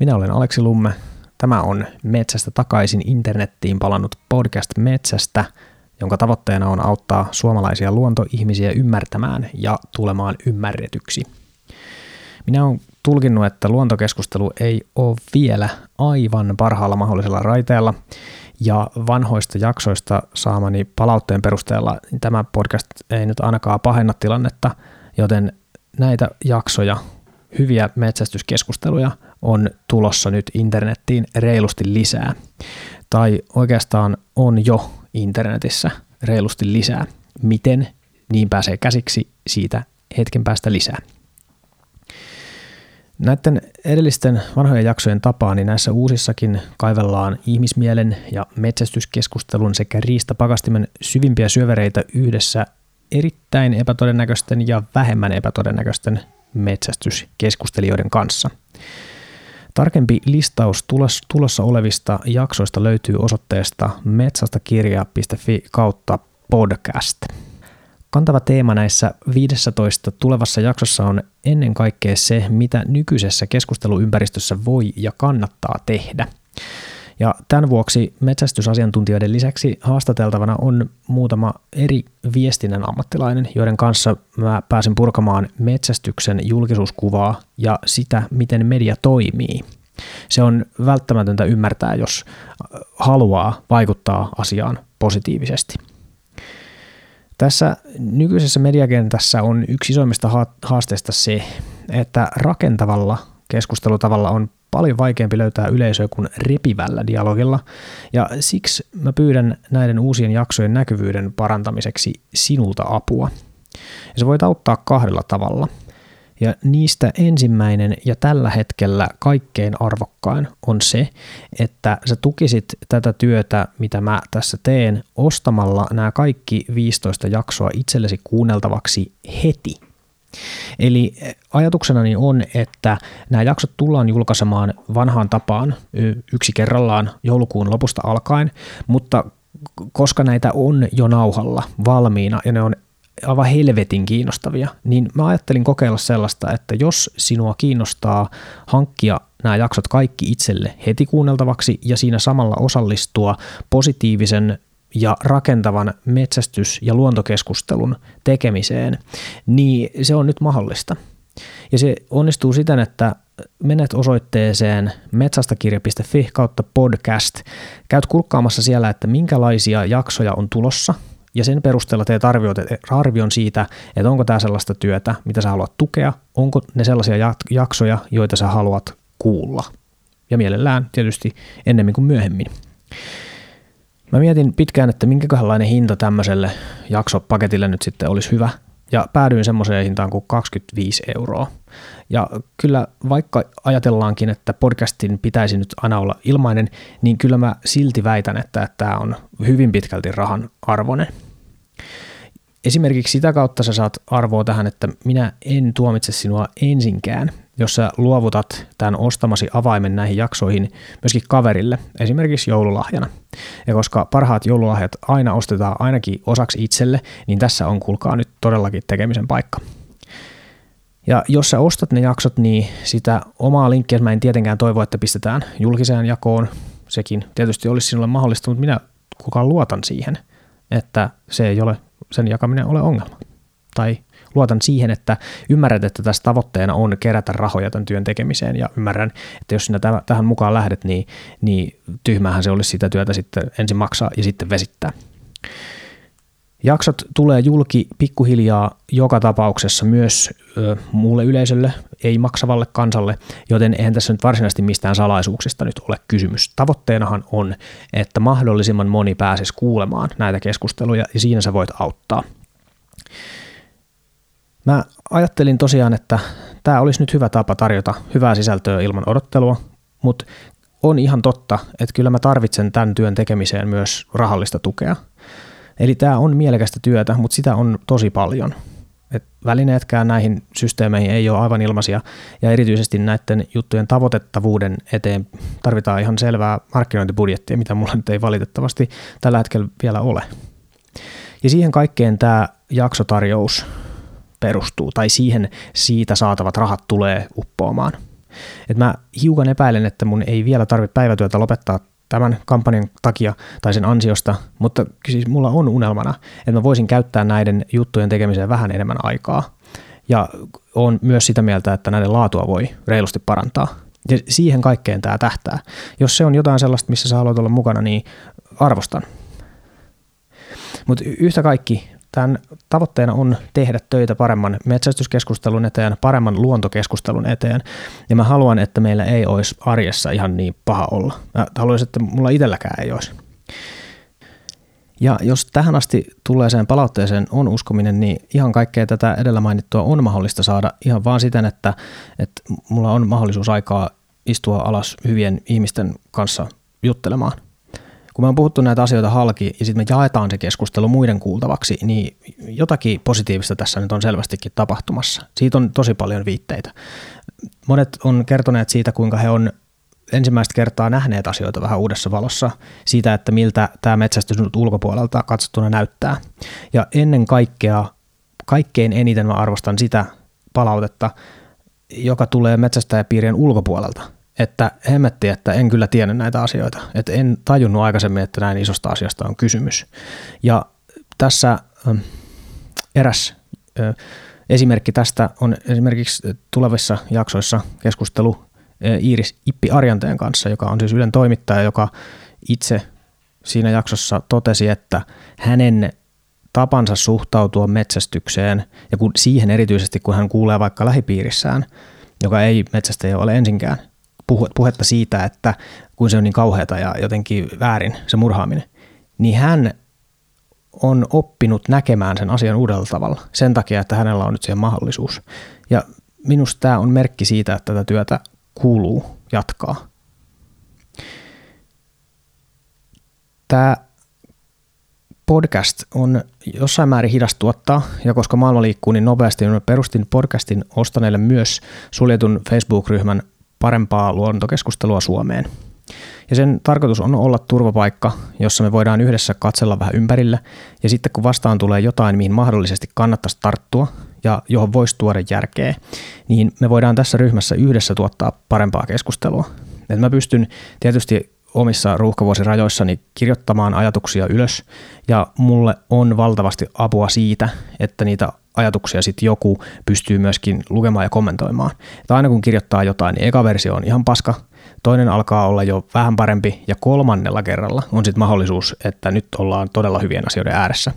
Minä olen Aleksi Lumme. Tämä on Metsästä takaisin internettiin palannut podcast Metsästä, jonka tavoitteena on auttaa suomalaisia luontoihmisiä ymmärtämään ja tulemaan ymmärretyksi. Minä olen tulkinnut, että luontokeskustelu ei ole vielä aivan parhaalla mahdollisella raiteella, ja vanhoista jaksoista saamani palautteen perusteella tämä podcast ei nyt ainakaan pahenna tilannetta, joten näitä jaksoja, hyviä metsästyskeskusteluja on tulossa nyt internettiin reilusti lisää. Tai oikeastaan on jo internetissä reilusti lisää. Miten, niin pääsee käsiksi siitä hetken päästä lisää. Näiden edellisten vanhojen jaksojen tapaan, niin näissä uusissakin kaivellaan ihmismielen ja metsästyskeskustelun sekä riistapakastimen syvimpiä syövereitä yhdessä erittäin epätodennäköisten ja vähemmän epätodennäköisten metsästyskeskustelijoiden kanssa. Tarkempi listaus tulossa olevista jaksoista löytyy osoitteesta metsastakirja.fi kautta podcast. Kantava teema näissä 15 tulevassa jaksossa on ennen kaikkea se, mitä nykyisessä keskusteluympäristössä voi ja kannattaa tehdä. Ja tämän vuoksi metsästysasiantuntijoiden lisäksi haastateltavana on muutama eri viestinnän ammattilainen, joiden kanssa mä pääsen purkamaan metsästyksen julkisuuskuvaa ja sitä, miten media toimii. Se on välttämätöntä ymmärtää, jos haluaa vaikuttaa asiaan positiivisesti. Tässä nykyisessä mediakentässä on yksi isoimmista haasteista se, että rakentavalla keskustelutavalla on paljon vaikeampi löytää yleisöä kuin repivällä dialogilla, ja siksi mä pyydän näiden uusien jaksojen näkyvyyden parantamiseksi sinulta apua. Ja se voit auttaa kahdella tavalla – ja niistä ensimmäinen ja tällä hetkellä kaikkein arvokkain on se, että sä tukisit tätä työtä, mitä mä tässä teen, ostamalla nämä kaikki 15 jaksoa itsellesi kuunneltavaksi heti. Eli ajatuksenani on, että nämä jaksot tullaan julkaisemaan vanhaan tapaan yksi kerrallaan joulukuun lopusta alkaen, mutta koska näitä on jo nauhalla valmiina ja ne on aivan helvetin kiinnostavia, niin mä ajattelin kokeilla sellaista, että jos sinua kiinnostaa hankkia nämä jaksot kaikki itselle heti kuunneltavaksi ja siinä samalla osallistua positiivisen ja rakentavan metsästys- ja luontokeskustelun tekemiseen, niin se on nyt mahdollista. Ja se onnistuu siten, että menet osoitteeseen metsastakirja.fi kautta podcast, käyt kurkkaamassa siellä, että minkälaisia jaksoja on tulossa – ja sen perusteella teet arvion siitä, että onko tämä sellaista työtä, mitä sä haluat tukea, onko ne sellaisia jaksoja, joita sä haluat kuulla. Ja mielellään tietysti ennemmin kuin myöhemmin. Mä mietin pitkään, että minkälainen hinta tämmöiselle jaksopaketille nyt sitten olisi hyvä, ja päädyin semmoiseen hintaan kuin 25 euroa. Ja kyllä vaikka ajatellaankin, että podcastin pitäisi nyt aina olla ilmainen, niin kyllä mä silti väitän, että tämä on hyvin pitkälti rahan arvoinen. Esimerkiksi sitä kautta sä saat arvoa tähän, että minä en tuomitse sinua ensinkään, jos sä luovutat tämän ostamasi avaimen näihin jaksoihin myöskin kaverille, esimerkiksi joululahjana. Ja koska parhaat joululahjat aina ostetaan ainakin osaksi itselle, niin tässä on kuulkaa nyt todellakin tekemisen paikka. Ja jos sä ostat ne jaksot, niin sitä omaa linkkiä mä en tietenkään toivo, että pistetään julkiseen jakoon. Sekin tietysti olisi sinulle mahdollista, mutta minä kukaan luotan siihen, että se ei ole, sen jakaminen ole ongelma. Tai luotan siihen, että ymmärrät, että tässä tavoitteena on kerätä rahoja tämän työn tekemiseen ja ymmärrän, että jos sinä tähän mukaan lähdet, niin, niin tyhmähän se olisi sitä työtä sitten ensin maksaa ja sitten vesittää. Jaksot tulee julki pikkuhiljaa joka tapauksessa myös ö, muulle yleisölle, ei maksavalle kansalle, joten eihän tässä nyt varsinaisesti mistään salaisuuksista nyt ole kysymys. Tavoitteenahan on, että mahdollisimman moni pääsisi kuulemaan näitä keskusteluja ja siinä sä voit auttaa. Mä ajattelin tosiaan, että tämä olisi nyt hyvä tapa tarjota hyvää sisältöä ilman odottelua, mutta on ihan totta, että kyllä mä tarvitsen tämän työn tekemiseen myös rahallista tukea. Eli tämä on mielekästä työtä, mutta sitä on tosi paljon. Et välineetkään näihin systeemeihin ei ole aivan ilmaisia, ja erityisesti näiden juttujen tavoitettavuuden eteen tarvitaan ihan selvää markkinointibudjettia, mitä mulla nyt ei valitettavasti tällä hetkellä vielä ole. Ja siihen kaikkeen tämä jaksotarjous perustuu, tai siihen siitä saatavat rahat tulee uppoamaan. Et mä hiukan epäilen, että mun ei vielä tarvitse päivätyötä lopettaa tämän kampanjan takia tai sen ansiosta, mutta siis mulla on unelmana, että mä voisin käyttää näiden juttujen tekemiseen vähän enemmän aikaa. Ja on myös sitä mieltä, että näiden laatua voi reilusti parantaa. Ja siihen kaikkeen tämä tähtää. Jos se on jotain sellaista, missä sä haluat olla mukana, niin arvostan. Mutta yhtä kaikki Tämän tavoitteena on tehdä töitä paremman metsästyskeskustelun eteen, paremman luontokeskustelun eteen, ja mä haluan, että meillä ei olisi arjessa ihan niin paha olla. Mä haluaisin, että mulla itselläkään ei olisi. Ja jos tähän asti tulleeseen palautteeseen on uskominen, niin ihan kaikkea tätä edellä mainittua on mahdollista saada ihan vaan siten, että, että mulla on mahdollisuus aikaa istua alas hyvien ihmisten kanssa juttelemaan – kun me on puhuttu näitä asioita halki ja sitten me jaetaan se keskustelu muiden kuultavaksi, niin jotakin positiivista tässä nyt on selvästikin tapahtumassa. Siitä on tosi paljon viitteitä. Monet on kertoneet siitä, kuinka he on ensimmäistä kertaa nähneet asioita vähän uudessa valossa, siitä, että miltä tämä metsästys nyt ulkopuolelta katsottuna näyttää. Ja ennen kaikkea, kaikkein eniten mä arvostan sitä palautetta, joka tulee metsästäjäpiirien ulkopuolelta – että hemmetti, että en kyllä tiennyt näitä asioita. Että en tajunnut aikaisemmin, että näin isosta asiasta on kysymys. Ja tässä ähm, eräs esimerkki tästä on esimerkiksi tulevissa jaksoissa keskustelu Iiris Ippi Arjanteen kanssa, joka on siis Ylen toimittaja, joka itse siinä jaksossa totesi, että hänen tapansa suhtautua metsästykseen ja kun siihen erityisesti, kun hän kuulee vaikka lähipiirissään, joka ei metsästäjä ole ensinkään, puhetta siitä, että kun se on niin kauheata ja jotenkin väärin se murhaaminen, niin hän on oppinut näkemään sen asian uudella tavalla sen takia, että hänellä on nyt siihen mahdollisuus. Ja minusta tämä on merkki siitä, että tätä työtä kuuluu jatkaa. Tämä podcast on jossain määrin hidas tuottaa, ja koska maailma liikkuu niin nopeasti, niin perustin podcastin ostaneille myös suljetun Facebook-ryhmän parempaa luontokeskustelua Suomeen. Ja sen tarkoitus on olla turvapaikka, jossa me voidaan yhdessä katsella vähän ympärille, ja sitten kun vastaan tulee jotain, mihin mahdollisesti kannattaisi tarttua, ja johon voisi tuoda järkeä, niin me voidaan tässä ryhmässä yhdessä tuottaa parempaa keskustelua. Et mä pystyn tietysti omissa ruuhkavuosirajoissani kirjoittamaan ajatuksia ylös, ja mulle on valtavasti apua siitä, että niitä ajatuksia sitten joku pystyy myöskin lukemaan ja kommentoimaan. Että aina kun kirjoittaa jotain, niin eka versio on ihan paska, toinen alkaa olla jo vähän parempi ja kolmannella kerralla on sitten mahdollisuus, että nyt ollaan todella hyvien asioiden ääressä.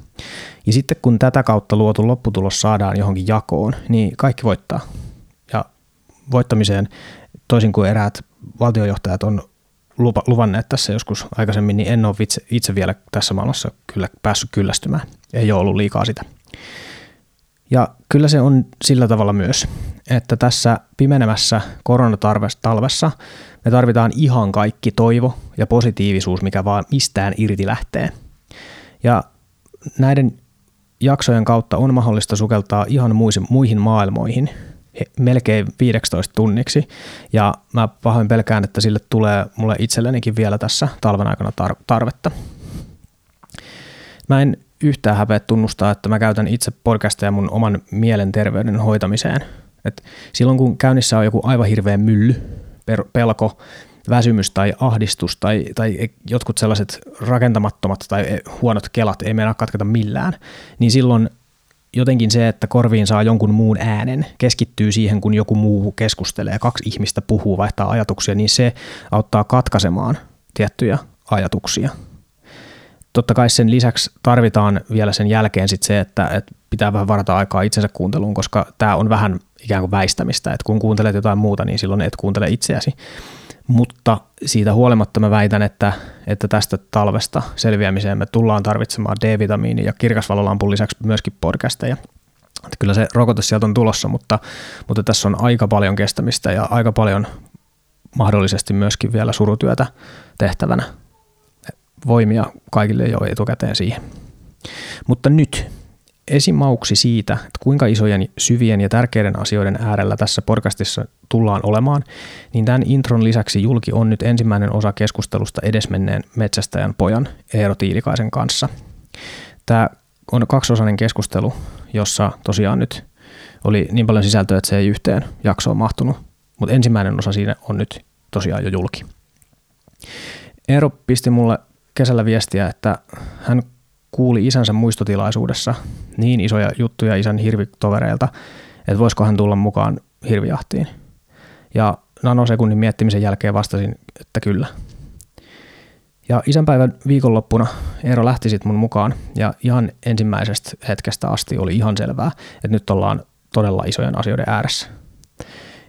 Ja sitten kun tätä kautta luotu lopputulos saadaan johonkin jakoon, niin kaikki voittaa. Ja voittamiseen, toisin kuin eräät valtiojohtajat on lupa, luvanneet tässä joskus aikaisemmin, niin en ole itse, itse vielä tässä maailmassa kyllä päässyt kyllästymään. Ei ole ollut liikaa sitä. Ja kyllä se on sillä tavalla myös, että tässä pimenemässä koronatalvessa me tarvitaan ihan kaikki toivo ja positiivisuus, mikä vaan mistään irti lähtee. Ja näiden jaksojen kautta on mahdollista sukeltaa ihan muihin maailmoihin melkein 15 tunniksi. Ja mä pahoin pelkään, että sille tulee mulle itsellenikin vielä tässä talven aikana tarvetta. Mä en yhtään häpeä tunnustaa, että mä käytän itse podcastia mun oman mielenterveyden hoitamiseen. Et silloin kun käynnissä on joku aivan hirveä mylly, pelko, väsymys tai ahdistus tai, tai jotkut sellaiset rakentamattomat tai huonot kelat ei meinaa katketa millään, niin silloin jotenkin se, että korviin saa jonkun muun äänen, keskittyy siihen, kun joku muu keskustelee, kaksi ihmistä puhuu, vaihtaa ajatuksia, niin se auttaa katkaisemaan tiettyjä ajatuksia totta kai sen lisäksi tarvitaan vielä sen jälkeen sit se, että, että pitää vähän varata aikaa itsensä kuunteluun, koska tämä on vähän ikään kuin väistämistä, että kun kuuntelet jotain muuta, niin silloin et kuuntele itseäsi. Mutta siitä huolimatta mä väitän, että, että tästä talvesta selviämiseen me tullaan tarvitsemaan D-vitamiini ja kirkasvalolampun lisäksi myöskin podcasteja. Että kyllä se rokote sieltä on tulossa, mutta, mutta tässä on aika paljon kestämistä ja aika paljon mahdollisesti myöskin vielä surutyötä tehtävänä voimia kaikille jo etukäteen siihen. Mutta nyt esimauksi siitä, että kuinka isojen, syvien ja tärkeiden asioiden äärellä tässä podcastissa tullaan olemaan, niin tämän intron lisäksi julki on nyt ensimmäinen osa keskustelusta edesmenneen metsästäjän pojan Eero Tiilikaisen kanssa. Tämä on kaksiosainen keskustelu, jossa tosiaan nyt oli niin paljon sisältöä, että se ei yhteen jaksoon mahtunut mutta ensimmäinen osa siinä on nyt tosiaan jo julki. Eero pisti mulle kesällä viestiä, että hän kuuli isänsä muistotilaisuudessa niin isoja juttuja isän hirvitovereilta, että voisiko hän tulla mukaan hirvijahtiin. Ja nanosekunnin miettimisen jälkeen vastasin, että kyllä. Ja isänpäivän viikonloppuna Eero lähti sitten mun mukaan ja ihan ensimmäisestä hetkestä asti oli ihan selvää, että nyt ollaan todella isojen asioiden ääressä.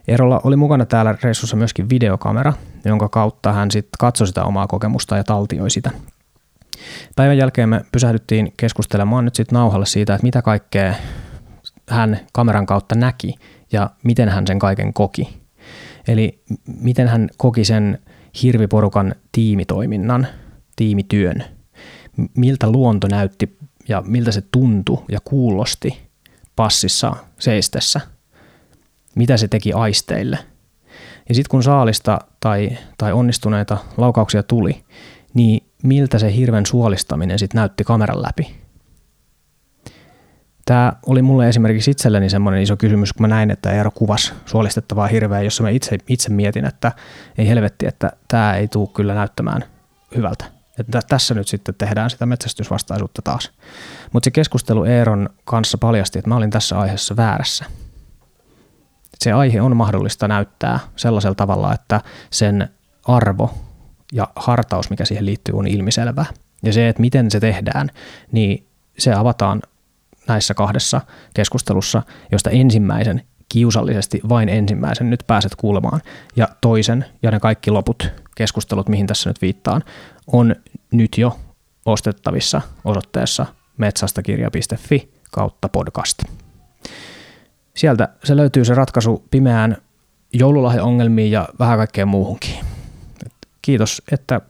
Eerolla oli mukana täällä reissussa myöskin videokamera, jonka kautta hän sitten katsoi sitä omaa kokemusta ja taltioi sitä. Päivän jälkeen me pysähdyttiin keskustelemaan nyt sitten nauhalle siitä, että mitä kaikkea hän kameran kautta näki ja miten hän sen kaiken koki. Eli miten hän koki sen hirviporukan tiimitoiminnan, tiimityön, miltä luonto näytti ja miltä se tuntui ja kuulosti passissa seistessä, mitä se teki aisteille. Ja sitten kun saalista tai, tai onnistuneita laukauksia tuli, niin miltä se hirven suolistaminen sitten näytti kameran läpi. Tämä oli mulle esimerkiksi itselleni semmoinen iso kysymys, kun mä näin, että Eero kuvasi suolistettavaa hirveä, jossa mä itse, itse mietin, että ei helvetti, että tämä ei tule kyllä näyttämään hyvältä. Että tässä nyt sitten tehdään sitä metsästysvastaisuutta taas. Mutta se keskustelu Eeron kanssa paljasti, että mä olin tässä aiheessa väärässä. Se aihe on mahdollista näyttää sellaisella tavalla, että sen arvo ja hartaus, mikä siihen liittyy, on ilmiselvää. Ja se, että miten se tehdään, niin se avataan näissä kahdessa keskustelussa, josta ensimmäisen kiusallisesti vain ensimmäisen nyt pääset kuulemaan ja toisen ja ne kaikki loput keskustelut, mihin tässä nyt viittaan, on nyt jo ostettavissa osoitteessa metsästäkirja.fi kautta podcast. Sieltä se löytyy se ratkaisu pimeään joululahjaongelmiin ja vähän kaikkeen muuhunkin. Kiitos, että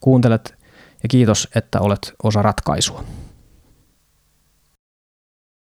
kuuntelet ja kiitos, että olet osa ratkaisua.